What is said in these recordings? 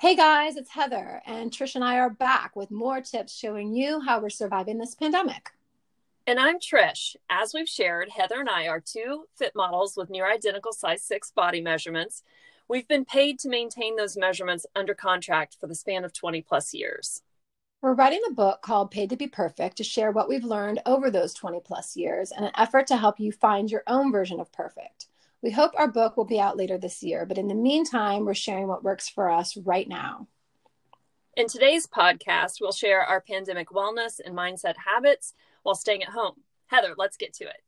Hey guys, it's Heather, and Trish and I are back with more tips showing you how we're surviving this pandemic. And I'm Trish. As we've shared, Heather and I are two fit models with near identical size 6 body measurements. We've been paid to maintain those measurements under contract for the span of 20 plus years. We're writing a book called Paid to Be Perfect to share what we've learned over those 20 plus years in an effort to help you find your own version of perfect. We hope our book will be out later this year, but in the meantime, we're sharing what works for us right now. In today's podcast, we'll share our pandemic wellness and mindset habits while staying at home. Heather, let's get to it.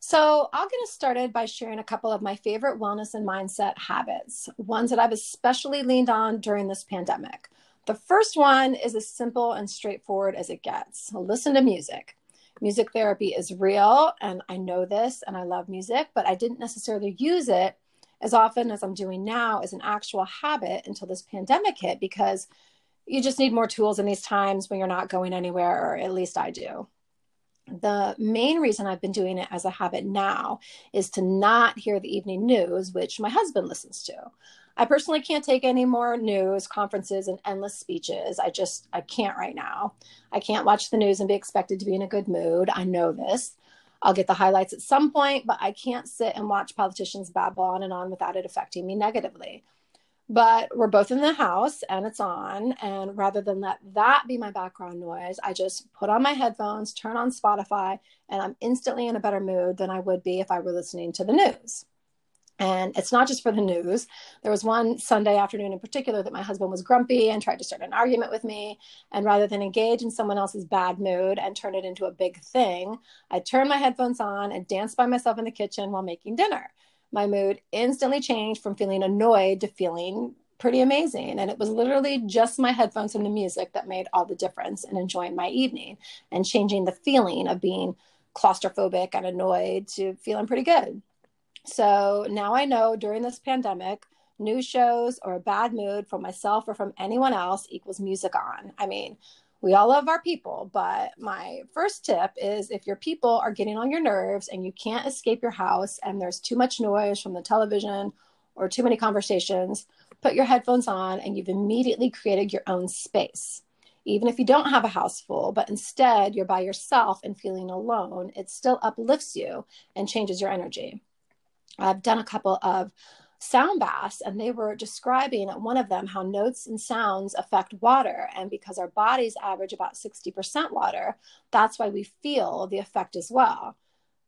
So, I'll get us started by sharing a couple of my favorite wellness and mindset habits, ones that I've especially leaned on during this pandemic. The first one is as simple and straightforward as it gets listen to music. Music therapy is real, and I know this, and I love music, but I didn't necessarily use it as often as I'm doing now as an actual habit until this pandemic hit because you just need more tools in these times when you're not going anywhere, or at least I do. The main reason I've been doing it as a habit now is to not hear the evening news, which my husband listens to. I personally can't take any more news, conferences, and endless speeches. I just, I can't right now. I can't watch the news and be expected to be in a good mood. I know this. I'll get the highlights at some point, but I can't sit and watch politicians babble on and on without it affecting me negatively. But we're both in the house and it's on. And rather than let that be my background noise, I just put on my headphones, turn on Spotify, and I'm instantly in a better mood than I would be if I were listening to the news. And it's not just for the news. There was one Sunday afternoon in particular that my husband was grumpy and tried to start an argument with me. And rather than engage in someone else's bad mood and turn it into a big thing, I turned my headphones on and danced by myself in the kitchen while making dinner. My mood instantly changed from feeling annoyed to feeling pretty amazing. And it was literally just my headphones and the music that made all the difference in enjoying my evening and changing the feeling of being claustrophobic and annoyed to feeling pretty good. So now I know during this pandemic, news shows or a bad mood from myself or from anyone else equals music on. I mean, we all love our people, but my first tip is if your people are getting on your nerves and you can't escape your house and there's too much noise from the television or too many conversations, put your headphones on and you've immediately created your own space. Even if you don't have a house full, but instead you're by yourself and feeling alone, it still uplifts you and changes your energy. I've done a couple of sound baths and they were describing at one of them how notes and sounds affect water. And because our bodies average about 60% water that's why we feel the effect as well.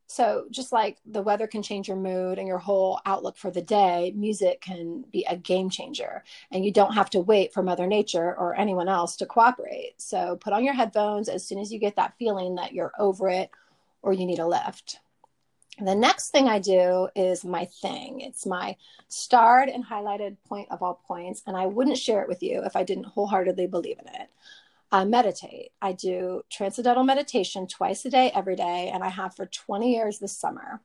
So just like the weather can change your mood and your whole outlook for the day music can be a game changer. And you don't have to wait for mother nature or anyone else to cooperate. So put on your headphones as soon as you get that feeling that you're over it or you need a lift the next thing I do is my thing. It's my starred and highlighted point of all points, and I wouldn't share it with you if I didn't wholeheartedly believe in it. I meditate. I do transcendental meditation twice a day, every day, and I have for 20 years this summer.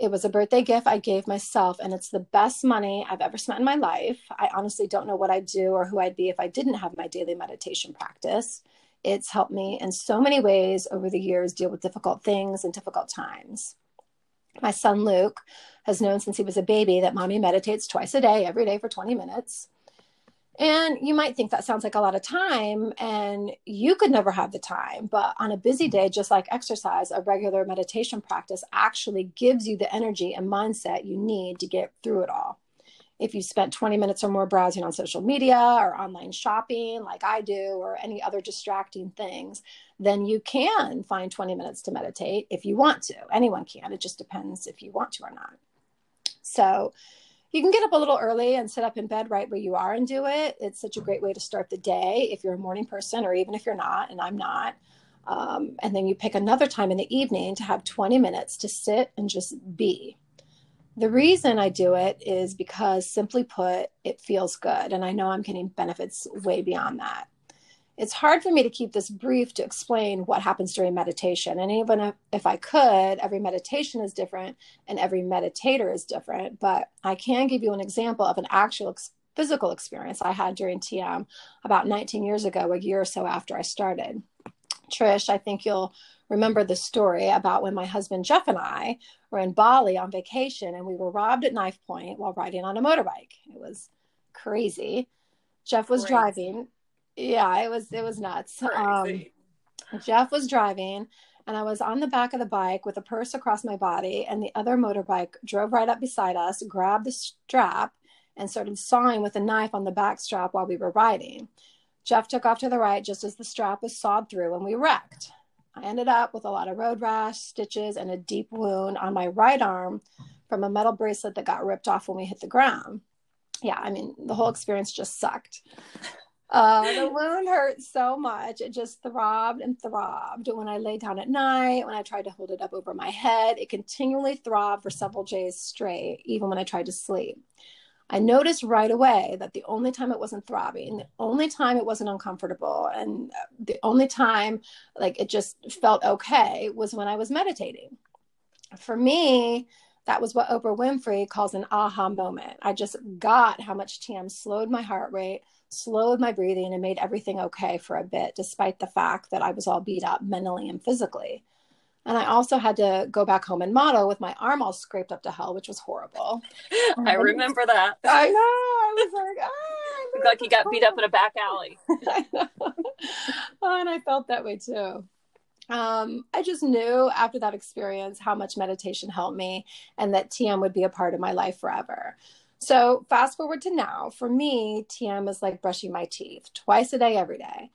It was a birthday gift I gave myself, and it's the best money I've ever spent in my life. I honestly don't know what I'd do or who I'd be if I didn't have my daily meditation practice. It's helped me in so many ways over the years deal with difficult things and difficult times. My son Luke has known since he was a baby that mommy meditates twice a day, every day for 20 minutes. And you might think that sounds like a lot of time, and you could never have the time. But on a busy day, just like exercise, a regular meditation practice actually gives you the energy and mindset you need to get through it all if you spent 20 minutes or more browsing on social media or online shopping, like I do, or any other distracting things, then you can find 20 minutes to meditate if you want to. Anyone can. It just depends if you want to or not. So, you can get up a little early and sit up in bed right where you are and do it. It's such a great way to start the day if you're a morning person, or even if you're not, and I'm not. Um, and then you pick another time in the evening to have 20 minutes to sit and just be the reason I do it is because, simply put, it feels good. And I know I'm getting benefits way beyond that. It's hard for me to keep this brief to explain what happens during meditation. And even if I could, every meditation is different and every meditator is different. But I can give you an example of an actual ex- physical experience I had during TM about 19 years ago, a year or so after I started. Trish, I think you'll remember the story about when my husband Jeff and I were in Bali on vacation and we were robbed at knife point while riding on a motorbike. It was crazy. Jeff was Crazy. driving. Yeah, it was it was nuts. Um, Jeff was driving and I was on the back of the bike with a purse across my body, and the other motorbike drove right up beside us, grabbed the strap, and started sawing with a knife on the back strap while we were riding. Jeff took off to the right just as the strap was sawed through and we wrecked. I ended up with a lot of road rash, stitches, and a deep wound on my right arm from a metal bracelet that got ripped off when we hit the ground. Yeah, I mean, the whole experience just sucked. Uh, the wound hurt so much. It just throbbed and throbbed. When I lay down at night, when I tried to hold it up over my head, it continually throbbed for several days straight, even when I tried to sleep. I noticed right away that the only time it wasn't throbbing, the only time it wasn't uncomfortable, and uh, the only time like it just felt okay was when I was meditating. For me, that was what Oprah Winfrey calls an aha moment. I just got how much TM slowed my heart rate, slowed my breathing and made everything okay for a bit, despite the fact that I was all beat up mentally and physically. And I also had to go back home and model with my arm all scraped up to hell, which was horrible. I remember that. I know. I was like, ah, like you got beat up in a back alley. I know. Oh, and I felt that way too. Um, I just knew after that experience how much meditation helped me and that TM would be a part of my life forever. So, fast forward to now, for me, TM is like brushing my teeth twice a day, every day.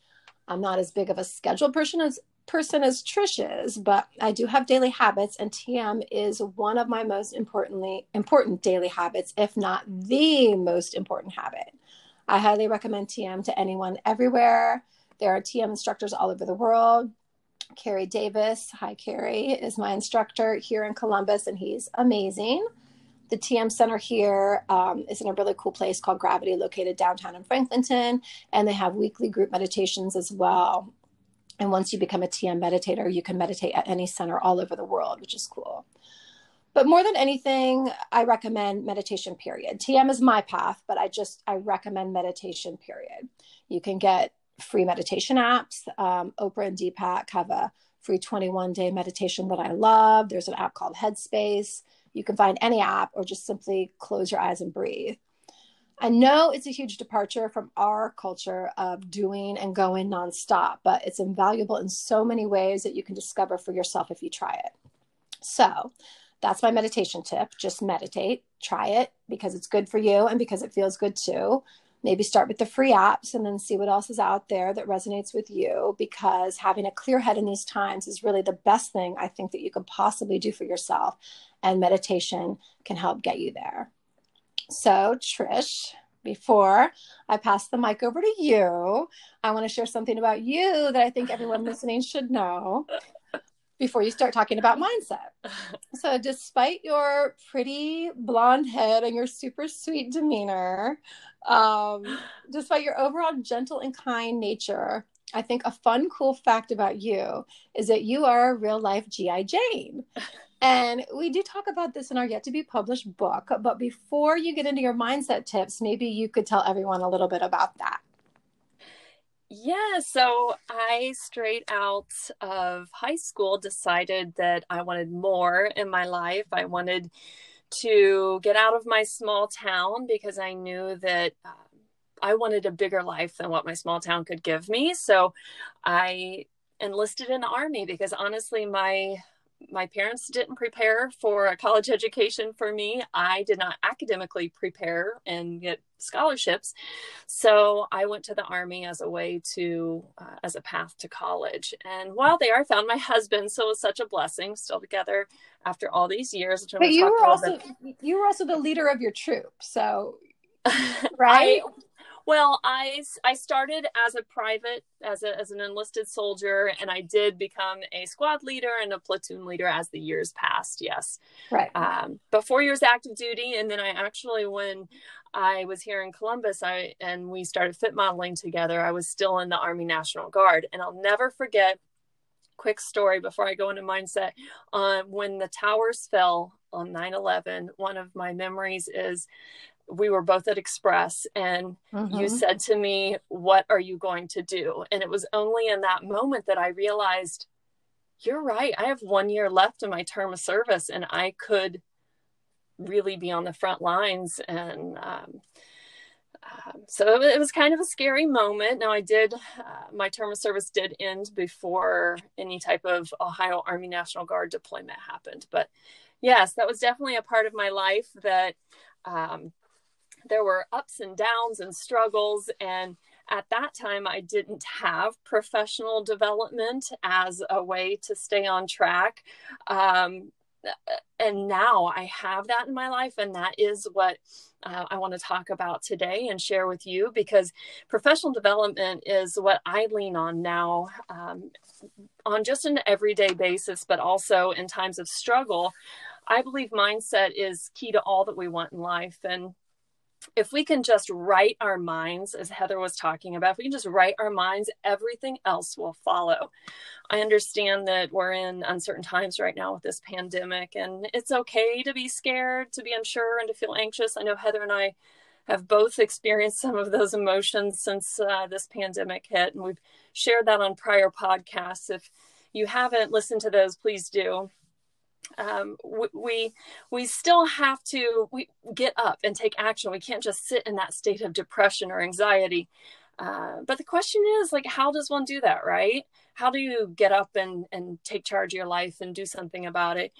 I'm not as big of a scheduled person as person as Trish is, but I do have daily habits, and TM is one of my most importantly important daily habits, if not the most important habit. I highly recommend TM to anyone everywhere. There are TM instructors all over the world. Carrie Davis, hi Carrie, is my instructor here in Columbus, and he's amazing the TM Center here um, is in a really cool place called Gravity, located downtown in Franklinton, and they have weekly group meditations as well. And once you become a TM meditator, you can meditate at any center all over the world, which is cool. But more than anything, I recommend meditation, period. TM is my path, but I just, I recommend meditation, period. You can get free meditation apps. Um, Oprah and Deepak have a free 21 day meditation that I love. There's an app called Headspace. You can find any app or just simply close your eyes and breathe. I know it's a huge departure from our culture of doing and going nonstop, but it's invaluable in so many ways that you can discover for yourself if you try it. So, that's my meditation tip. Just meditate, try it because it's good for you and because it feels good too maybe start with the free apps and then see what else is out there that resonates with you because having a clear head in these times is really the best thing I think that you could possibly do for yourself. And meditation can help get you there. So, Trish, before I pass the mic over to you, I want to share something about you that I think everyone listening should know before you start talking about mindset. So, despite your pretty blonde head and your super sweet demeanor, um, despite your overall gentle and kind nature, I think a fun, cool fact about you is that you are a real life G.I. Jane. And we do talk about this in our yet to be published book. But before you get into your mindset tips, maybe you could tell everyone a little bit about that. Yeah, so I straight out of high school decided that I wanted more in my life. I wanted to get out of my small town because I knew that uh, I wanted a bigger life than what my small town could give me. So I enlisted in the army because honestly, my my parents didn't prepare for a college education for me. I did not academically prepare and get scholarships. So I went to the Army as a way to, uh, as a path to college. And while there, I found my husband. So it was such a blessing, still together after all these years. But you were also, bit... you were also the leader of your troop. So, right? I, well, I I started as a private, as a as an enlisted soldier, and I did become a squad leader and a platoon leader as the years passed. Yes, right. Um, but four years active duty, and then I actually, when I was here in Columbus, I and we started fit modeling together. I was still in the Army National Guard, and I'll never forget. Quick story before I go into mindset. Um, when the towers fell on 9 11, one of my memories is we were both at Express and mm-hmm. you said to me, What are you going to do? And it was only in that moment that I realized, You're right. I have one year left in my term of service and I could really be on the front lines and um, um, so it was kind of a scary moment. Now, I did, uh, my term of service did end before any type of Ohio Army National Guard deployment happened. But yes, that was definitely a part of my life that um, there were ups and downs and struggles. And at that time, I didn't have professional development as a way to stay on track. Um, and now I have that in my life, and that is what uh, I want to talk about today and share with you because professional development is what I lean on now um, on just an everyday basis, but also in times of struggle. I believe mindset is key to all that we want in life. And if we can just right our minds, as Heather was talking about, if we can just right our minds, everything else will follow. I understand that we're in uncertain times right now with this pandemic, and it's okay to be scared, to be unsure, and to feel anxious. I know Heather and I have both experienced some of those emotions since uh, this pandemic hit, and we've shared that on prior podcasts. If you haven't listened to those, please do um, we we still have to we get up and take action. We can't just sit in that state of depression or anxiety. Uh, but the question is, like, how does one do that, right? How do you get up and and take charge of your life and do something about it?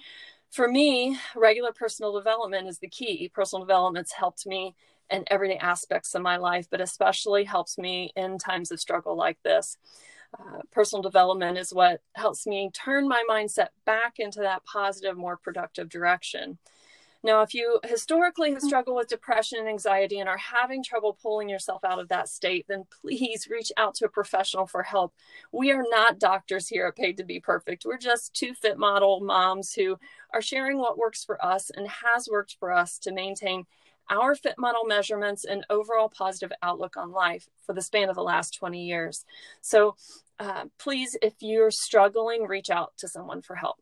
For me, regular personal development is the key. Personal development's helped me in everyday aspects of my life, but especially helps me in times of struggle like this. Uh, personal development is what helps me turn my mindset back into that positive, more productive direction. Now, if you historically have struggled with depression and anxiety and are having trouble pulling yourself out of that state, then please reach out to a professional for help. We are not doctors here at Paid to Be Perfect. We're just two fit model moms who are sharing what works for us and has worked for us to maintain our fit model measurements and overall positive outlook on life for the span of the last 20 years. So uh, please, if you're struggling, reach out to someone for help.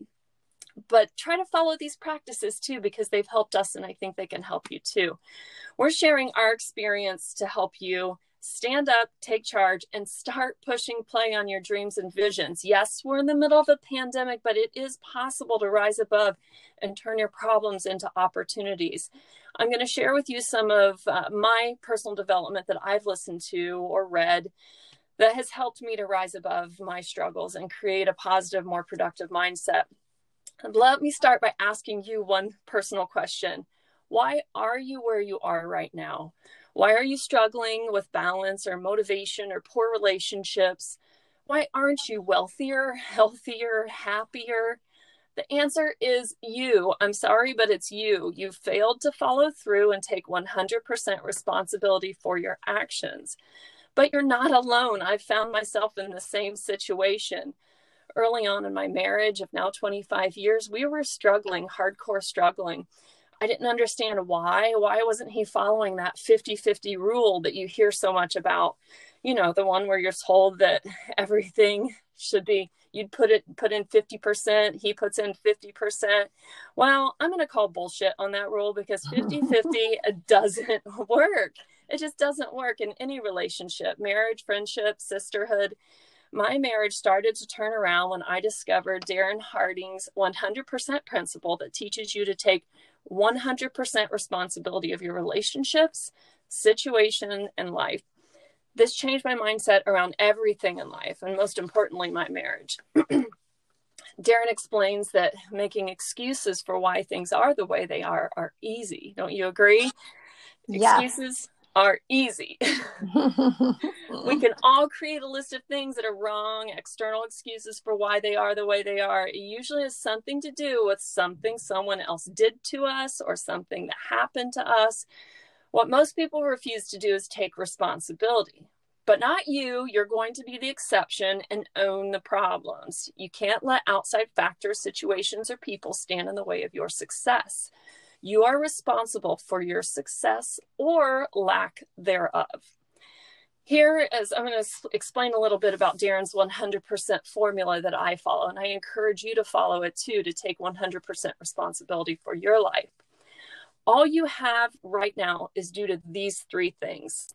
But try to follow these practices too, because they've helped us and I think they can help you too. We're sharing our experience to help you stand up, take charge, and start pushing play on your dreams and visions. Yes, we're in the middle of a pandemic, but it is possible to rise above and turn your problems into opportunities. I'm going to share with you some of uh, my personal development that I've listened to or read that has helped me to rise above my struggles and create a positive, more productive mindset. And let me start by asking you one personal question Why are you where you are right now? Why are you struggling with balance or motivation or poor relationships? Why aren't you wealthier, healthier, happier? The answer is you. I'm sorry, but it's you. You failed to follow through and take 100% responsibility for your actions. But you're not alone. I've found myself in the same situation. Early on in my marriage of now 25 years, we were struggling, hardcore struggling. I didn't understand why. Why wasn't he following that 50 50 rule that you hear so much about? You know, the one where you're told that everything should be. You'd put it put in 50% he puts in 50% well i'm going to call bullshit on that rule because 50 50 doesn't work. It just doesn't work in any relationship marriage friendship sisterhood. My marriage started to turn around when i discovered Darren Hardy's 100% principle that teaches you to take 100% responsibility of your relationships, situation, and life. This changed my mindset around everything in life, and most importantly, my marriage. Darren explains that making excuses for why things are the way they are are easy. Don't you agree? Yes. Excuses are easy. we can all create a list of things that are wrong, external excuses for why they are the way they are. It usually has something to do with something someone else did to us or something that happened to us. What most people refuse to do is take responsibility. But not you. You're going to be the exception and own the problems. You can't let outside factors, situations, or people stand in the way of your success. You are responsible for your success or lack thereof. Here is I'm going to explain a little bit about Darren's 100% formula that I follow, and I encourage you to follow it too to take 100% responsibility for your life. All you have right now is due to these three things.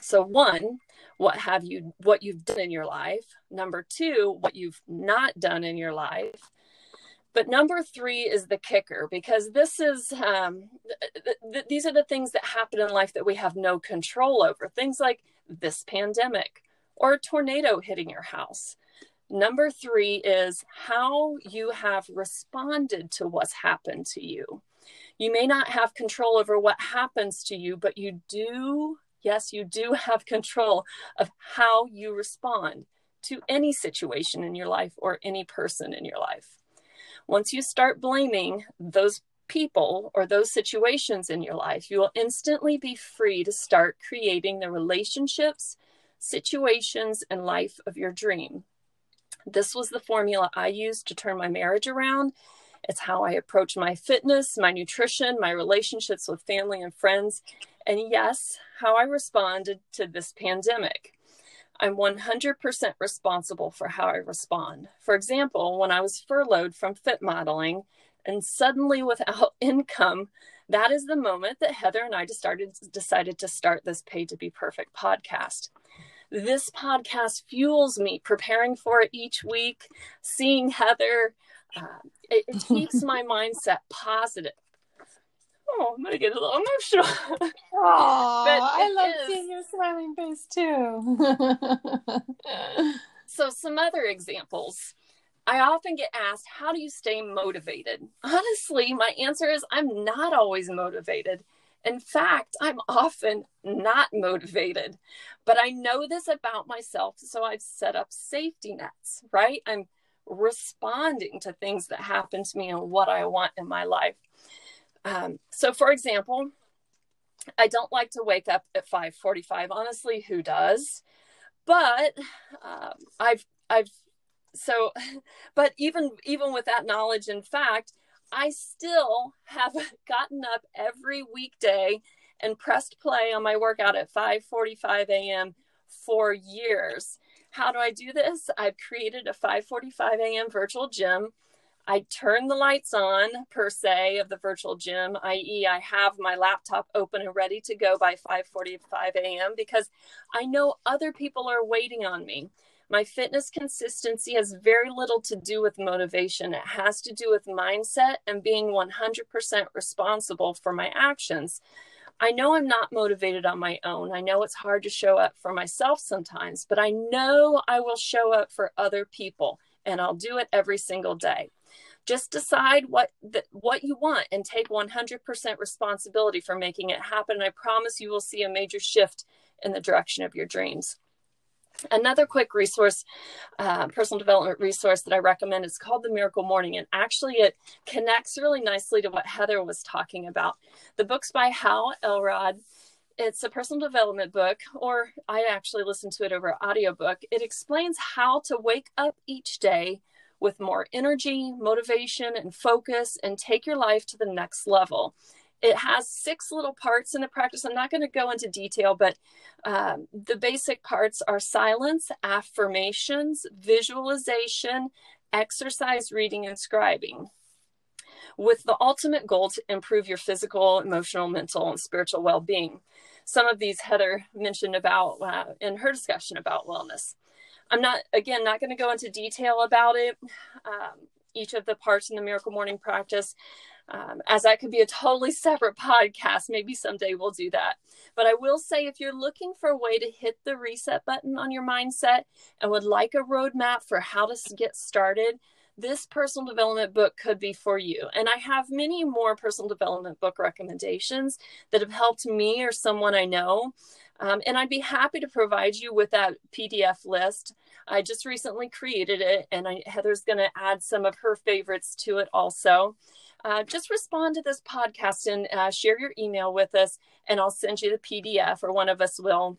So one, what have you what you've done in your life? Number 2, what you've not done in your life. But number three is the kicker because this is um, th- th- these are the things that happen in life that we have no control over. Things like this pandemic or a tornado hitting your house. Number three is how you have responded to what's happened to you. You may not have control over what happens to you, but you do, yes, you do have control of how you respond to any situation in your life or any person in your life. Once you start blaming those people or those situations in your life, you will instantly be free to start creating the relationships, situations, and life of your dream. This was the formula I used to turn my marriage around. It's how I approach my fitness, my nutrition, my relationships with family and friends, and yes, how I responded to this pandemic. I'm 100% responsible for how I respond. For example, when I was furloughed from fit modeling and suddenly without income, that is the moment that Heather and I started, decided to start this Paid to Be Perfect podcast. This podcast fuels me preparing for it each week, seeing Heather. Uh, it, it keeps my mindset positive. Oh, I'm gonna get a little emotional. Oh, I love is. seeing your smiling face too. so, some other examples. I often get asked, How do you stay motivated? Honestly, my answer is I'm not always motivated. In fact, I'm often not motivated, but I know this about myself. So I've set up safety nets, right? I'm responding to things that happen to me and what I want in my life. Um, so, for example, I don't like to wake up at 5:45. Honestly, who does? But um, I've I've so, but even even with that knowledge and fact, I still have gotten up every weekday and pressed play on my workout at 5:45 a.m. for years. How do I do this? I've created a 5:45 a.m. virtual gym. I turn the lights on per se of the virtual gym, i.e., I have my laptop open and ready to go by 5:45 a.m. because I know other people are waiting on me. My fitness consistency has very little to do with motivation. It has to do with mindset and being 100% responsible for my actions. I know I'm not motivated on my own. I know it's hard to show up for myself sometimes, but I know I will show up for other people and I'll do it every single day. Just decide what the, what you want and take 100% responsibility for making it happen. And I promise you will see a major shift in the direction of your dreams. Another quick resource, uh, personal development resource that I recommend is called The Miracle Morning. And actually, it connects really nicely to what Heather was talking about. The book's by Hal Elrod. It's a personal development book, or I actually listened to it over audiobook. It explains how to wake up each day with more energy, motivation, and focus and take your life to the next level it has six little parts in the practice. I'm not going to go into detail, but um, the basic parts are silence, affirmations, visualization, exercise, reading, and scribing, with the ultimate goal to improve your physical, emotional, mental, and spiritual well being. Some of these Heather mentioned about uh, in her discussion about wellness. I'm not, again, not going to go into detail about it. Um, each of the parts in the Miracle Morning practice um, as that could be a totally separate podcast. Maybe someday we'll do that. But I will say if you're looking for a way to hit the reset button on your mindset and would like a roadmap for how to get started, this personal development book could be for you. And I have many more personal development book recommendations that have helped me or someone I know. Um, and I'd be happy to provide you with that PDF list. I just recently created it, and I, Heather's going to add some of her favorites to it also uh, just respond to this podcast and uh, share your email with us, and I'll send you the PDF, or one of us will.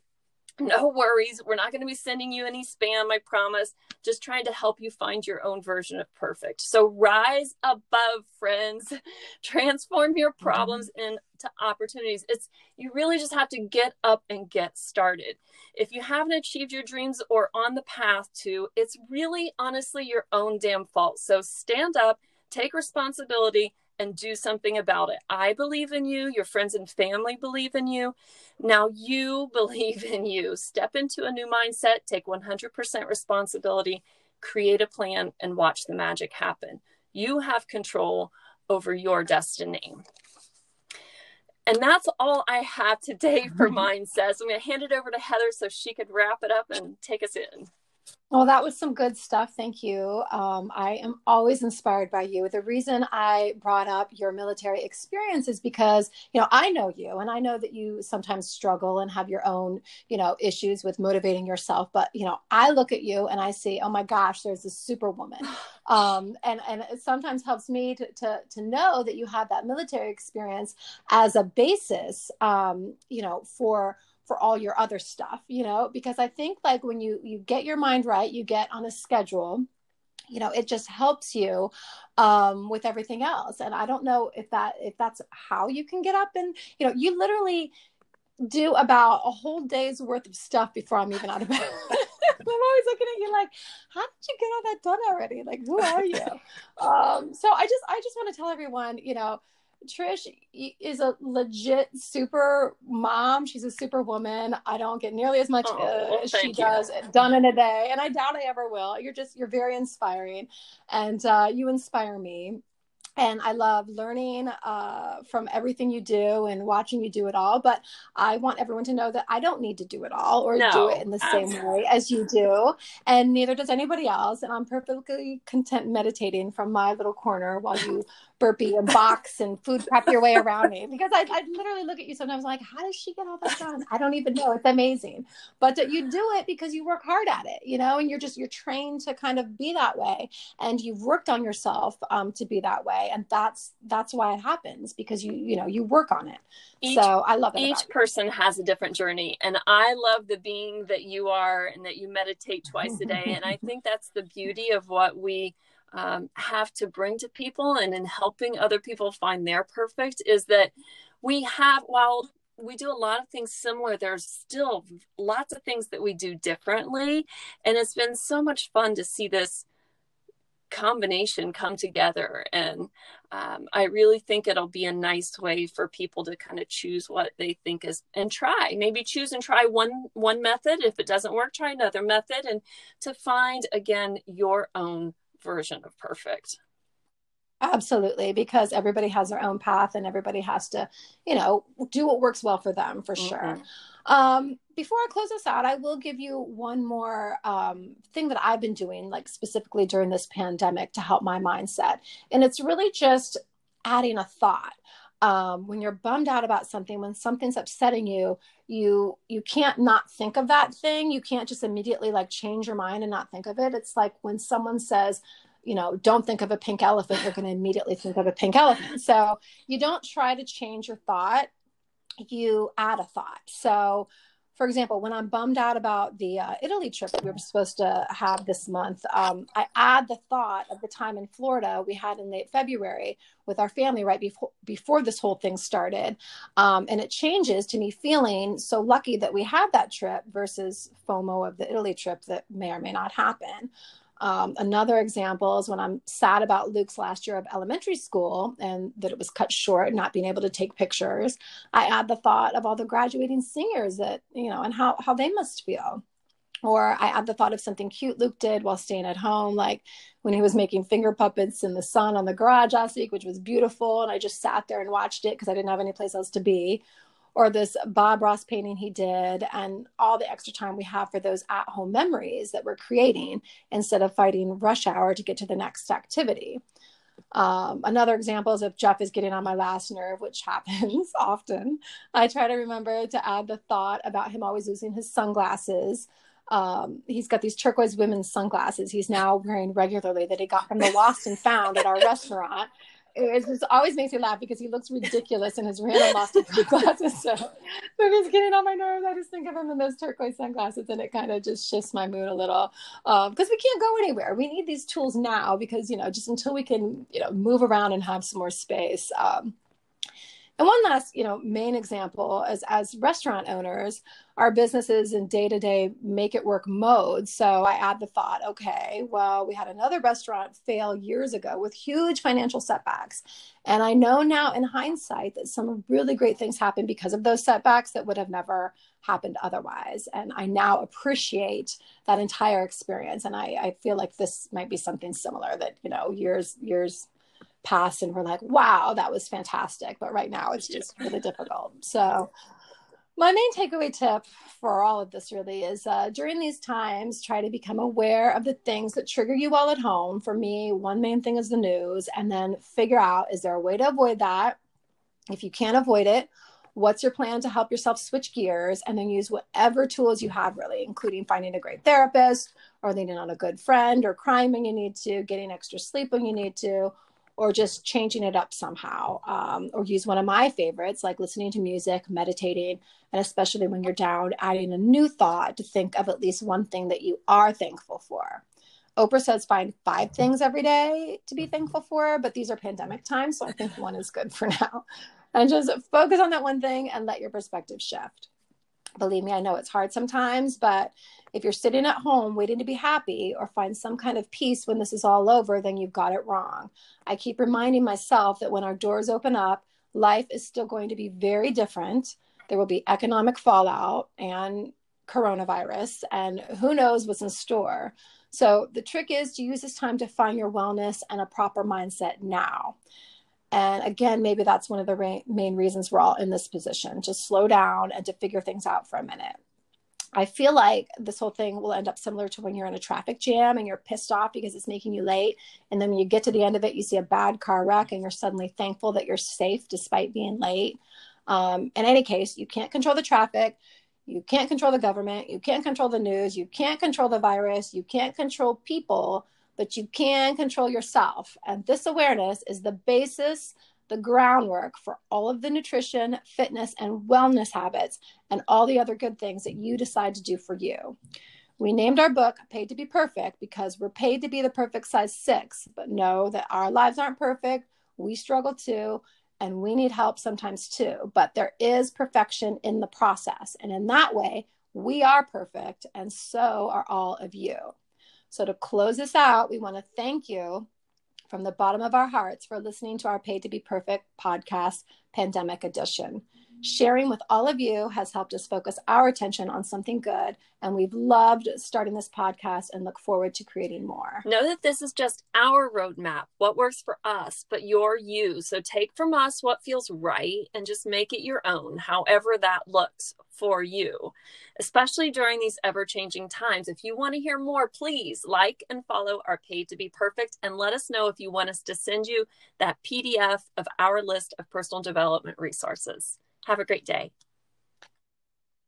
No worries. We're not going to be sending you any spam, I promise. Just trying to help you find your own version of perfect. So rise above, friends. Transform your problems mm-hmm. into opportunities. It's you really just have to get up and get started. If you haven't achieved your dreams or on the path to, it's really honestly your own damn fault. So stand up take responsibility and do something about it. I believe in you. Your friends and family believe in you. Now you believe in you. Step into a new mindset, take 100% responsibility, create a plan, and watch the magic happen. You have control over your destiny. And that's all I have today for mindsets. I'm going to hand it over to Heather so she could wrap it up and take us in. Well, that was some good stuff. Thank you. Um, I am always inspired by you. The reason I brought up your military experience is because, you know, I know you and I know that you sometimes struggle and have your own, you know, issues with motivating yourself. But, you know, I look at you and I see, oh my gosh, there's a superwoman. Um, and, and it sometimes helps me to, to, to know that you have that military experience as a basis, um, you know, for for all your other stuff you know because i think like when you you get your mind right you get on a schedule you know it just helps you um, with everything else. And i don't know if that if that's how you can get up and you know you literally do about a whole day's worth of stuff before i'm even out of bed. I'm always looking at you like how did you get all that done already? Like who are you? Um, so i just i just want to tell everyone you know Trish is a legit super mom. She's a super woman. I don't get nearly as much oh, uh, as she you. does done in a day, and I doubt I ever will. You're just you're very inspiring, and uh, you inspire me and I love learning uh, from everything you do and watching you do it all. But I want everyone to know that I don't need to do it all or no, do it in the same way as you do, and neither does anybody else. And I'm perfectly content meditating from my little corner while you burpee and box and food prep your way around me because I, I literally look at you sometimes like, how does she get all that done? I don't even know. It's amazing. But you do it because you work hard at it, you know, and you're just, you're trained to kind of be that way. And you've worked on yourself um, to be that way. And that's, that's why it happens because you, you know, you work on it. Each, so I love it. Each person you. has a different journey. And I love the being that you are and that you meditate twice a day. and I think that's the beauty of what we, um, have to bring to people and in helping other people find their perfect is that we have while we do a lot of things similar there's still lots of things that we do differently. And it's been so much fun to see this combination come together. And um, i really think it'll be a nice way for people to kind of choose what they think is and try maybe choose and try one one method. If it doesn't work try another method and to find again your own version of perfect. Absolutely, because everybody has their own path and everybody has to, you know, do what works well for them for sure. Mm-hmm. Um, before I close this out, I will give you one more um, thing that I've been doing, like specifically during this pandemic to help my mindset. And it's really just adding a thought um, when you're bummed out about something when something's upsetting you you you can't not think of that thing. You can't just immediately like change your mind and not think of it. It's like when someone says you know don't think of a pink elephant you're going to immediately think of a pink elephant. So you don't try to change your thought. You add a thought. So for example, when I'm bummed out about the uh, Italy trip that we were supposed to have this month, um, I add the thought of the time in Florida we had in late February with our family right before before this whole thing started, um, and it changes to me feeling so lucky that we had that trip versus FOMO of the Italy trip that may or may not happen. Um, another example is when I'm sad about Luke's last year of elementary school and that it was cut short, not being able to take pictures. I add the thought of all the graduating singers that, you know, and how, how they must feel. Or I add the thought of something cute Luke did while staying at home, like when he was making finger puppets in the sun on the garage last week, which was beautiful. And I just sat there and watched it because I didn't have any place else to be or this Bob Ross painting he did, and all the extra time we have for those at home memories that we're creating instead of fighting rush hour to get to the next activity. Um, another example is if Jeff is getting on my last nerve, which happens often, I try to remember to add the thought about him always losing his sunglasses. Um, he's got these turquoise women's sunglasses he's now wearing regularly that he got from the Lost and Found at our restaurant it just always makes me laugh because he looks ridiculous in his random Boston sunglasses. So, but he's getting on my nerves, I just think of him in those turquoise sunglasses, and it kind of just shifts my mood a little. Because um, we can't go anywhere. We need these tools now because you know just until we can you know move around and have some more space. Um, And one last, you know, main example is as restaurant owners, our businesses in day-to-day make it work mode. So I add the thought, okay, well, we had another restaurant fail years ago with huge financial setbacks. And I know now in hindsight that some really great things happened because of those setbacks that would have never happened otherwise. And I now appreciate that entire experience. And I, I feel like this might be something similar that, you know, years, years past and we're like, wow, that was fantastic. But right now it's just really difficult. So, my main takeaway tip for all of this really is uh, during these times, try to become aware of the things that trigger you while at home. For me, one main thing is the news, and then figure out is there a way to avoid that? If you can't avoid it, what's your plan to help yourself switch gears and then use whatever tools you have really including finding a great therapist or leaning on a good friend or crying when you need to getting extra sleep when you need to or just changing it up somehow um, or use one of my favorites like listening to music meditating and especially when you're down adding a new thought to think of at least one thing that you are thankful for. Oprah says find five things every day to be thankful for but these are pandemic times so i think one is good for now. And just focus on that one thing and let your perspective shift. Believe me i know it's hard sometimes but if you're sitting at home waiting to be happy or find some kind of peace when this is all over, then you've got it wrong. I keep reminding myself that when our doors open up, life is still going to be very different. There will be economic fallout and coronavirus, and who knows what's in store. So, the trick is to use this time to find your wellness and a proper mindset now. And again, maybe that's one of the main reasons we're all in this position to slow down and to figure things out for a minute. I feel like this whole thing will end up similar to when you're in a traffic jam and you're pissed off because it's making you late. And then when you get to the end of it, you see a bad car wreck and you're suddenly thankful that you're safe despite being late. Um, in any case, you can't control the traffic. You can't control the government. You can't control the news. You can't control the virus. You can't control people, but you can control yourself. And this awareness is the basis the groundwork for all of the nutrition, fitness, and wellness habits and all the other good things that you decide to do for you. We named our book Paid to Be Perfect because we're paid to be the perfect size six, but know that our lives aren't perfect. We struggle too, and we need help sometimes too. But there is perfection in the process. And in that way, we are perfect, and so are all of you. So, to close this out, we want to thank you from the bottom of our hearts for listening to our Paid to Be Perfect podcast, Pandemic Edition. Sharing with all of you has helped us focus our attention on something good, and we've loved starting this podcast and look forward to creating more. Know that this is just our roadmap, what works for us, but you're you. So take from us what feels right and just make it your own, however that looks for you, especially during these ever changing times. If you want to hear more, please like and follow our Paid to Be Perfect and let us know if you want us to send you that PDF of our list of personal development resources. Have a great day.